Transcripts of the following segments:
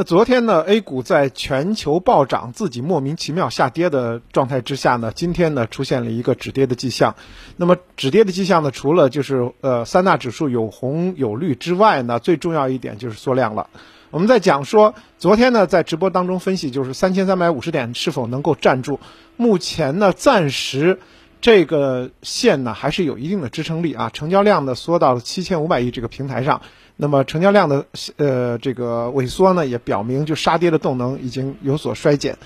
那昨天呢，A 股在全球暴涨、自己莫名其妙下跌的状态之下呢，今天呢出现了一个止跌的迹象。那么止跌的迹象呢，除了就是呃三大指数有红有绿之外呢，最重要一点就是缩量了。我们在讲说，昨天呢在直播当中分析，就是三千三百五十点是否能够站住？目前呢暂时这个线呢还是有一定的支撑力啊，成交量呢缩到了七千五百亿这个平台上。那么成交量的呃这个萎缩呢，也表明就杀跌的动能已经有所衰减，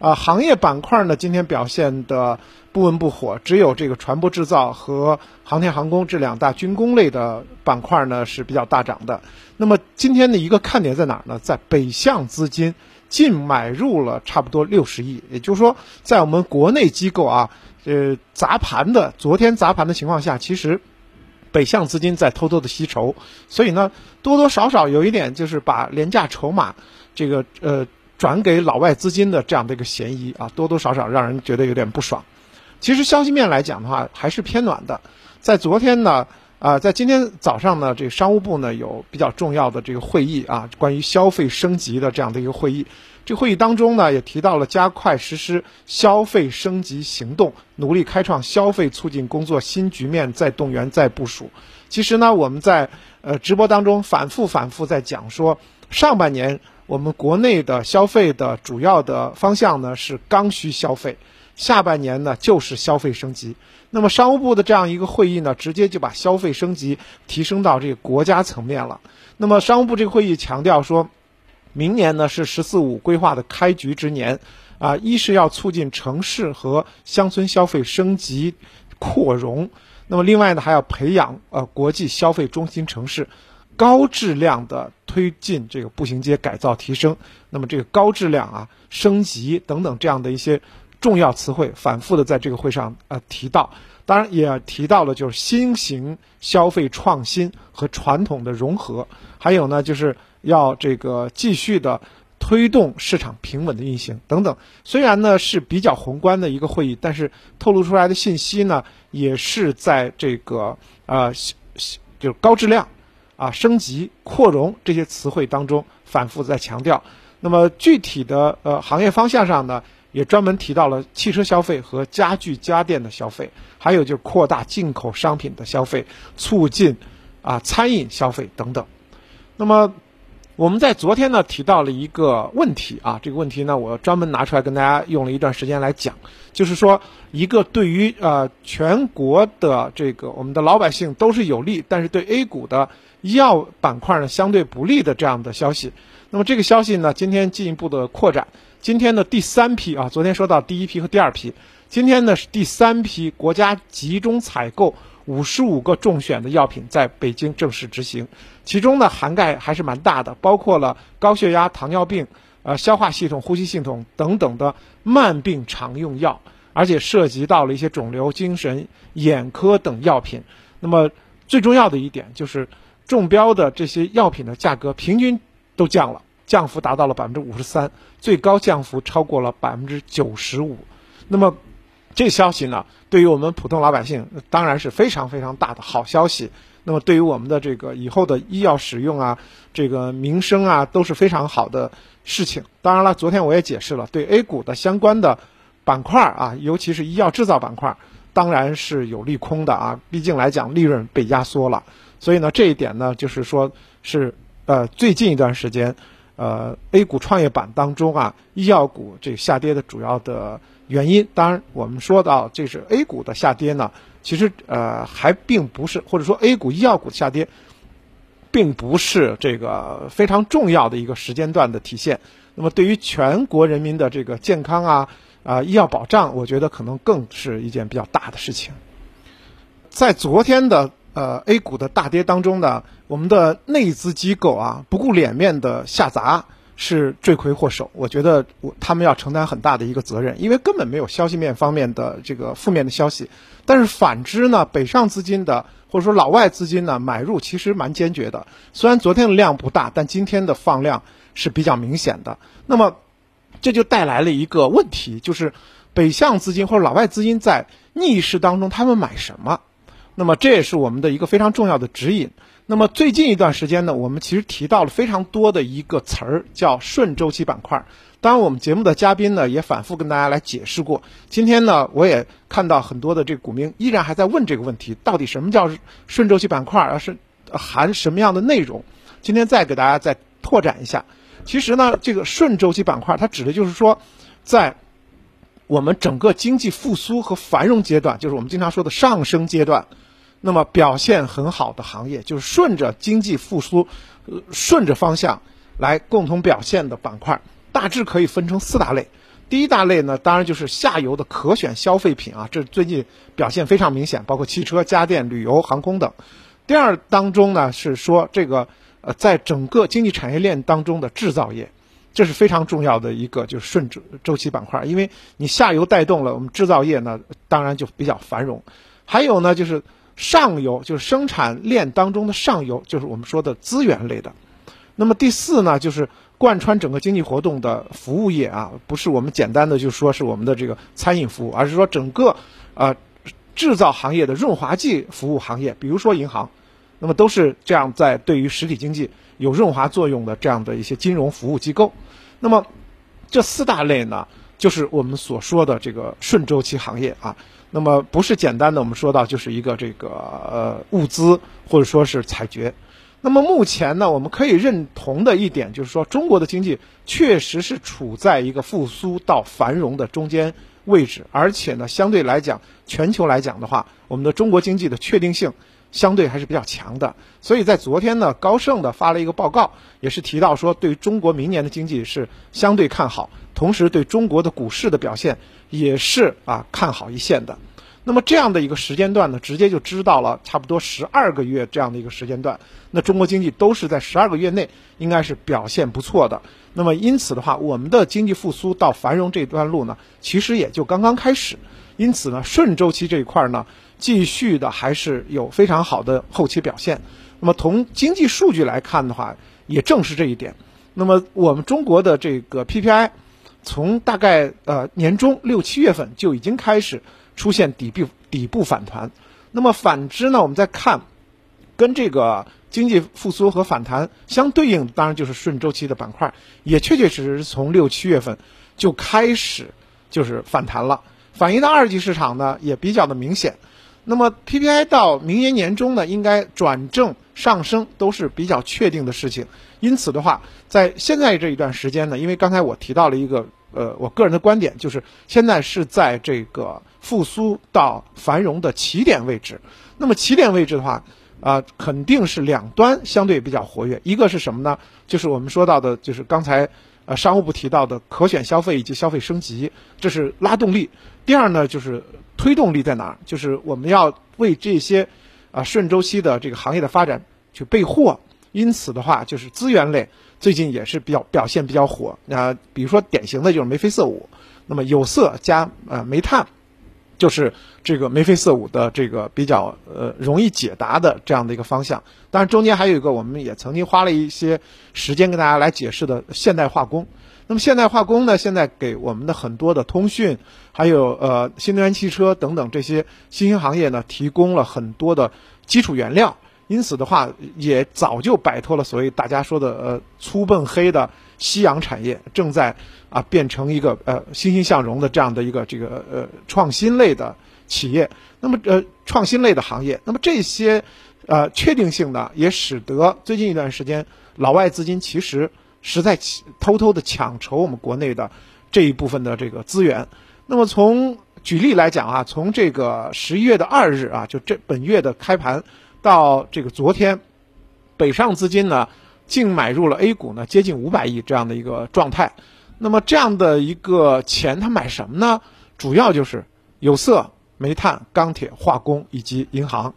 啊，行业板块呢今天表现的不温不火，只有这个船舶制造和航天航空这两大军工类的板块呢是比较大涨的。那么今天的一个看点在哪儿呢？在北向资金净买入了差不多六十亿，也就是说，在我们国内机构啊，呃砸盘的昨天砸盘的情况下，其实。北向资金在偷偷的吸筹，所以呢，多多少少有一点就是把廉价筹码这个呃转给老外资金的这样的一个嫌疑啊，多多少少让人觉得有点不爽。其实消息面来讲的话，还是偏暖的。在昨天呢，啊，在今天早上呢，这个商务部呢有比较重要的这个会议啊，关于消费升级的这样的一个会议。这会议当中呢，也提到了加快实施消费升级行动，努力开创消费促进工作新局面，再动员再部署。其实呢，我们在呃直播当中反复反复在讲说，上半年我们国内的消费的主要的方向呢是刚需消费，下半年呢就是消费升级。那么商务部的这样一个会议呢，直接就把消费升级提升到这个国家层面了。那么商务部这个会议强调说。明年呢是“十四五”规划的开局之年，啊，一是要促进城市和乡村消费升级扩容，那么另外呢还要培养呃国际消费中心城市，高质量的推进这个步行街改造提升。那么这个高质量啊升级等等这样的一些重要词汇，反复的在这个会上呃提到，当然也提到了就是新型消费创新和传统的融合，还有呢就是。要这个继续的推动市场平稳的运行等等，虽然呢是比较宏观的一个会议，但是透露出来的信息呢也是在这个呃就是高质量啊升级扩容这些词汇当中反复在强调。那么具体的呃行业方向上呢，也专门提到了汽车消费和家具家电的消费，还有就是扩大进口商品的消费，促进啊餐饮消费等等。那么。我们在昨天呢提到了一个问题啊，这个问题呢我专门拿出来跟大家用了一段时间来讲，就是说一个对于呃全国的这个我们的老百姓都是有利，但是对 A 股的医药板块呢相对不利的这样的消息。那么这个消息呢今天进一步的扩展，今天的第三批啊，昨天说到第一批和第二批，今天呢是第三批国家集中采购。五十五个中选的药品在北京正式执行，其中呢涵盖还是蛮大的，包括了高血压、糖尿病、呃消化系统、呼吸系统等等的慢病常用药，而且涉及到了一些肿瘤、精神、眼科等药品。那么最重要的一点就是，中标的这些药品的价格平均都降了，降幅达到了百分之五十三，最高降幅超过了百分之九十五。那么。这消息呢，对于我们普通老百姓当然是非常非常大的好消息。那么对于我们的这个以后的医药使用啊，这个民生啊，都是非常好的事情。当然了，昨天我也解释了，对 A 股的相关的板块啊，尤其是医药制造板块，当然是有利空的啊。毕竟来讲，利润被压缩了。所以呢，这一点呢，就是说是呃，最近一段时间，呃，A 股创业板当中啊，医药股这下跌的主要的。原因当然，我们说到这是 A 股的下跌呢，其实呃还并不是，或者说 A 股医药股下跌，并不是这个非常重要的一个时间段的体现。那么对于全国人民的这个健康啊啊医药保障，我觉得可能更是一件比较大的事情。在昨天的呃 A 股的大跌当中呢，我们的内资机构啊不顾脸面的下砸。是罪魁祸首，我觉得我他们要承担很大的一个责任，因为根本没有消息面方面的这个负面的消息。但是反之呢，北上资金的或者说老外资金呢买入其实蛮坚决的，虽然昨天的量不大，但今天的放量是比较明显的。那么这就带来了一个问题，就是北向资金或者老外资金在逆势当中他们买什么？那么这也是我们的一个非常重要的指引。那么最近一段时间呢，我们其实提到了非常多的一个词儿，叫顺周期板块。当然，我们节目的嘉宾呢也反复跟大家来解释过。今天呢，我也看到很多的这个股民依然还在问这个问题：到底什么叫顺周期板块？而是含什么样的内容？今天再给大家再拓展一下。其实呢，这个顺周期板块它指的就是说，在我们整个经济复苏和繁荣阶段，就是我们经常说的上升阶段，那么表现很好的行业，就是顺着经济复苏，呃顺着方向来共同表现的板块。大致可以分成四大类，第一大类呢，当然就是下游的可选消费品啊，这最近表现非常明显，包括汽车、家电、旅游、航空等。第二当中呢，是说这个呃，在整个经济产业链当中的制造业，这是非常重要的一个就是顺周周期板块，因为你下游带动了我们制造业呢，当然就比较繁荣。还有呢，就是上游，就是生产链当中的上游，就是我们说的资源类的。那么第四呢，就是。贯穿整个经济活动的服务业啊，不是我们简单的就说是我们的这个餐饮服务，而是说整个呃制造行业的润滑剂服务行业，比如说银行，那么都是这样在对于实体经济有润滑作用的这样的一些金融服务机构。那么这四大类呢，就是我们所说的这个顺周期行业啊。那么不是简单的我们说到就是一个这个呃物资或者说是采掘。那么目前呢，我们可以认同的一点就是说，中国的经济确实是处在一个复苏到繁荣的中间位置，而且呢，相对来讲，全球来讲的话，我们的中国经济的确定性相对还是比较强的。所以在昨天呢，高盛的发了一个报告，也是提到说，对中国明年的经济是相对看好，同时对中国的股市的表现也是啊看好一线的。那么这样的一个时间段呢，直接就知道了差不多十二个月这样的一个时间段，那中国经济都是在十二个月内应该是表现不错的。那么因此的话，我们的经济复苏到繁荣这段路呢，其实也就刚刚开始。因此呢，顺周期这一块呢，继续的还是有非常好的后期表现。那么从经济数据来看的话，也正是这一点。那么我们中国的这个 PPI，从大概呃年中六七月份就已经开始。出现底部底部反弹，那么反之呢？我们再看，跟这个经济复苏和反弹相对应，当然就是顺周期的板块，也确确实实从六七月份就开始就是反弹了，反映到二级市场呢也比较的明显。那么 PPI 到明年年中呢，应该转正上升都是比较确定的事情。因此的话，在现在这一段时间呢，因为刚才我提到了一个。呃，我个人的观点就是，现在是在这个复苏到繁荣的起点位置。那么起点位置的话，啊，肯定是两端相对比较活跃。一个是什么呢？就是我们说到的，就是刚才呃商务部提到的可选消费以及消费升级，这是拉动力。第二呢，就是推动力在哪儿？就是我们要为这些啊顺周期的这个行业的发展去备货。因此的话，就是资源类。最近也是比较表现比较火，那比如说典型的就是眉飞色舞，那么有色加呃煤炭，就是这个眉飞色舞的这个比较呃容易解答的这样的一个方向。当然中间还有一个我们也曾经花了一些时间跟大家来解释的现代化工。那么现代化工呢，现在给我们的很多的通讯，还有呃新能源汽车等等这些新兴行业呢，提供了很多的基础原料。因此的话，也早就摆脱了所谓大家说的呃粗笨黑的夕阳产业，正在啊变成一个呃欣欣向荣的这样的一个这个呃创新类的企业。那么呃创新类的行业，那么这些呃确定性呢，也使得最近一段时间老外资金其实是在偷偷的抢筹我们国内的这一部分的这个资源。那么从举例来讲啊，从这个十一月的二日啊，就这本月的开盘。到这个昨天，北上资金呢净买入了 A 股呢接近五百亿这样的一个状态。那么这样的一个钱，他买什么呢？主要就是有色、煤炭、钢铁、化工以及银行。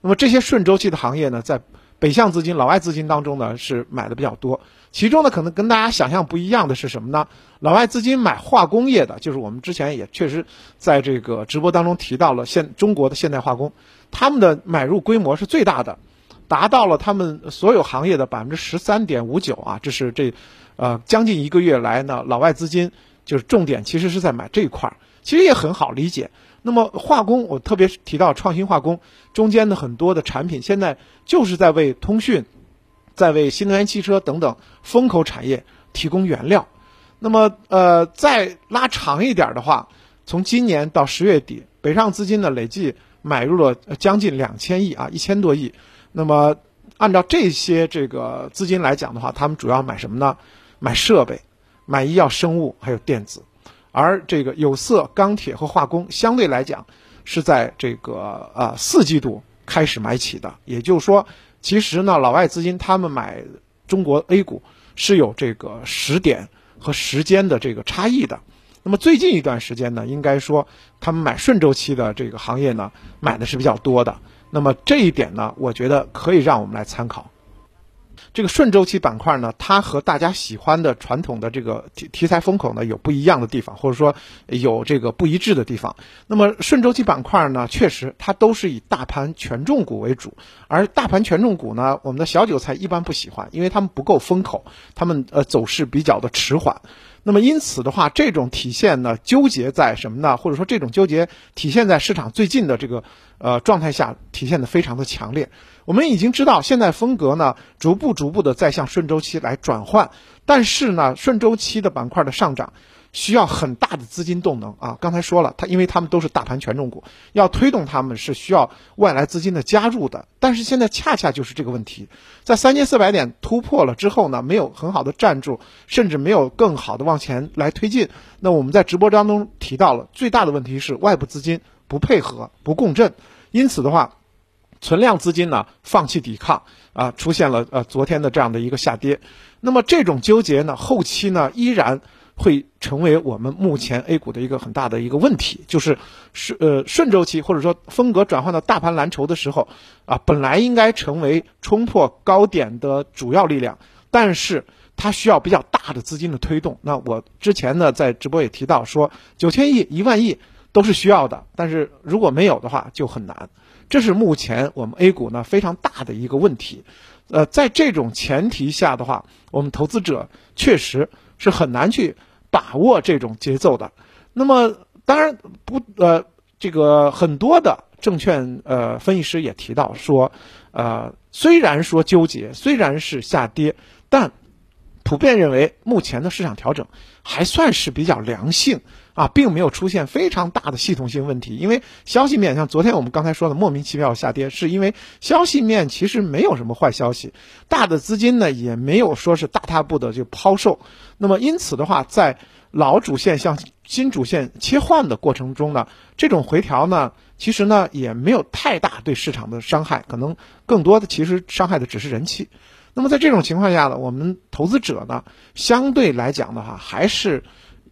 那么这些顺周期的行业呢，在北向资金、老外资金当中呢是买的比较多。其中呢，可能跟大家想象不一样的是什么呢？老外资金买化工业的，就是我们之前也确实在这个直播当中提到了现中国的现代化工。他们的买入规模是最大的，达到了他们所有行业的百分之十三点五九啊！这是这，呃，将近一个月来呢，老外资金就是重点其实是在买这一块儿，其实也很好理解。那么化工，我特别提到创新化工中间的很多的产品，现在就是在为通讯、在为新能源汽车等等风口产业提供原料。那么，呃，再拉长一点的话，从今年到十月底，北上资金呢累计买入了将近两千亿啊，一千多亿。那么，按照这些这个资金来讲的话，他们主要买什么呢？买设备、买医药生物还有电子。而这个有色、钢铁和化工相对来讲是在这个呃四季度开始买起的，也就是说，其实呢，老外资金他们买中国 A 股是有这个时点和时间的这个差异的。那么最近一段时间呢，应该说他们买顺周期的这个行业呢，买的是比较多的。那么这一点呢，我觉得可以让我们来参考。这个顺周期板块呢，它和大家喜欢的传统的这个题题材风口呢有不一样的地方，或者说有这个不一致的地方。那么顺周期板块呢，确实它都是以大盘权重股为主，而大盘权重股呢，我们的小韭菜一般不喜欢，因为他们不够风口，他们呃走势比较的迟缓。那么因此的话，这种体现呢，纠结在什么呢？或者说这种纠结体现在市场最近的这个呃状态下，体现的非常的强烈。我们已经知道，现在风格呢，逐步逐步的在向顺周期来转换，但是呢，顺周期的板块的上涨。需要很大的资金动能啊！刚才说了，它因为它们都是大盘权重股，要推动它们是需要外来资金的加入的。但是现在恰恰就是这个问题，在三千四百点突破了之后呢，没有很好的站住，甚至没有更好的往前来推进。那我们在直播当中提到了，最大的问题是外部资金不配合、不共振，因此的话，存量资金呢放弃抵抗啊，出现了呃昨天的这样的一个下跌。那么这种纠结呢，后期呢依然。会成为我们目前 A 股的一个很大的一个问题，就是顺呃顺周期或者说风格转换到大盘蓝筹的时候，啊，本来应该成为冲破高点的主要力量，但是它需要比较大的资金的推动。那我之前呢在直播也提到说，九千亿、一万亿都是需要的，但是如果没有的话就很难。这是目前我们 A 股呢非常大的一个问题。呃，在这种前提下的话，我们投资者确实是很难去。把握这种节奏的，那么当然不呃，这个很多的证券呃分析师也提到说，呃，虽然说纠结，虽然是下跌，但普遍认为目前的市场调整还算是比较良性啊，并没有出现非常大的系统性问题。因为消息面像昨天我们刚才说的莫名其妙下跌，是因为消息面其实没有什么坏消息，大的资金呢也没有说是大踏步的就抛售。那么因此的话，在老主线向新主线切换的过程中呢，这种回调呢，其实呢也没有太大对市场的伤害，可能更多的其实伤害的只是人气。那么在这种情况下呢，我们投资者呢，相对来讲的话，还是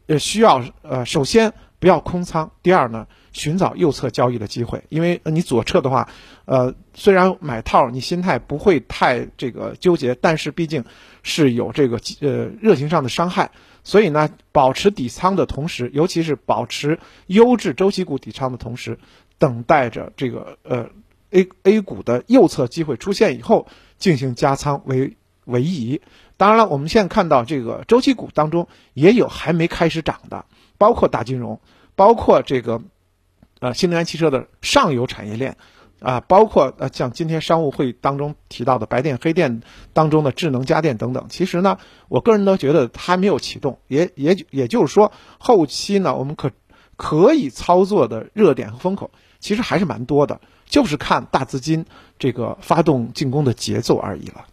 呃需要呃首先不要空仓，第二呢寻找右侧交易的机会，因为你左侧的话，呃虽然买套你心态不会太这个纠结，但是毕竟是有这个呃热情上的伤害。所以呢，保持底仓的同时，尤其是保持优质周期股底仓的同时，等待着这个呃 A A 股的右侧机会出现以后，进行加仓为为宜。当然了，我们现在看到这个周期股当中也有还没开始涨的，包括大金融，包括这个呃新能源汽车的上游产业链。啊，包括呃，像今天商务会当中提到的白电、黑电当中的智能家电等等，其实呢，我个人都觉得它还没有启动，也也也就是说，后期呢，我们可可以操作的热点和风口，其实还是蛮多的，就是看大资金这个发动进攻的节奏而已了。